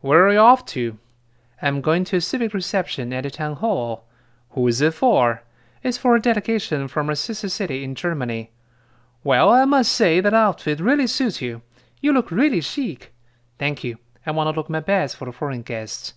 Where are you off to? I'm going to a civic reception at the town hall. Who is it for? It's for a delegation from a sister city in Germany. Well, I must say that outfit really suits you. You look really chic. Thank you. I want to look my best for the foreign guests.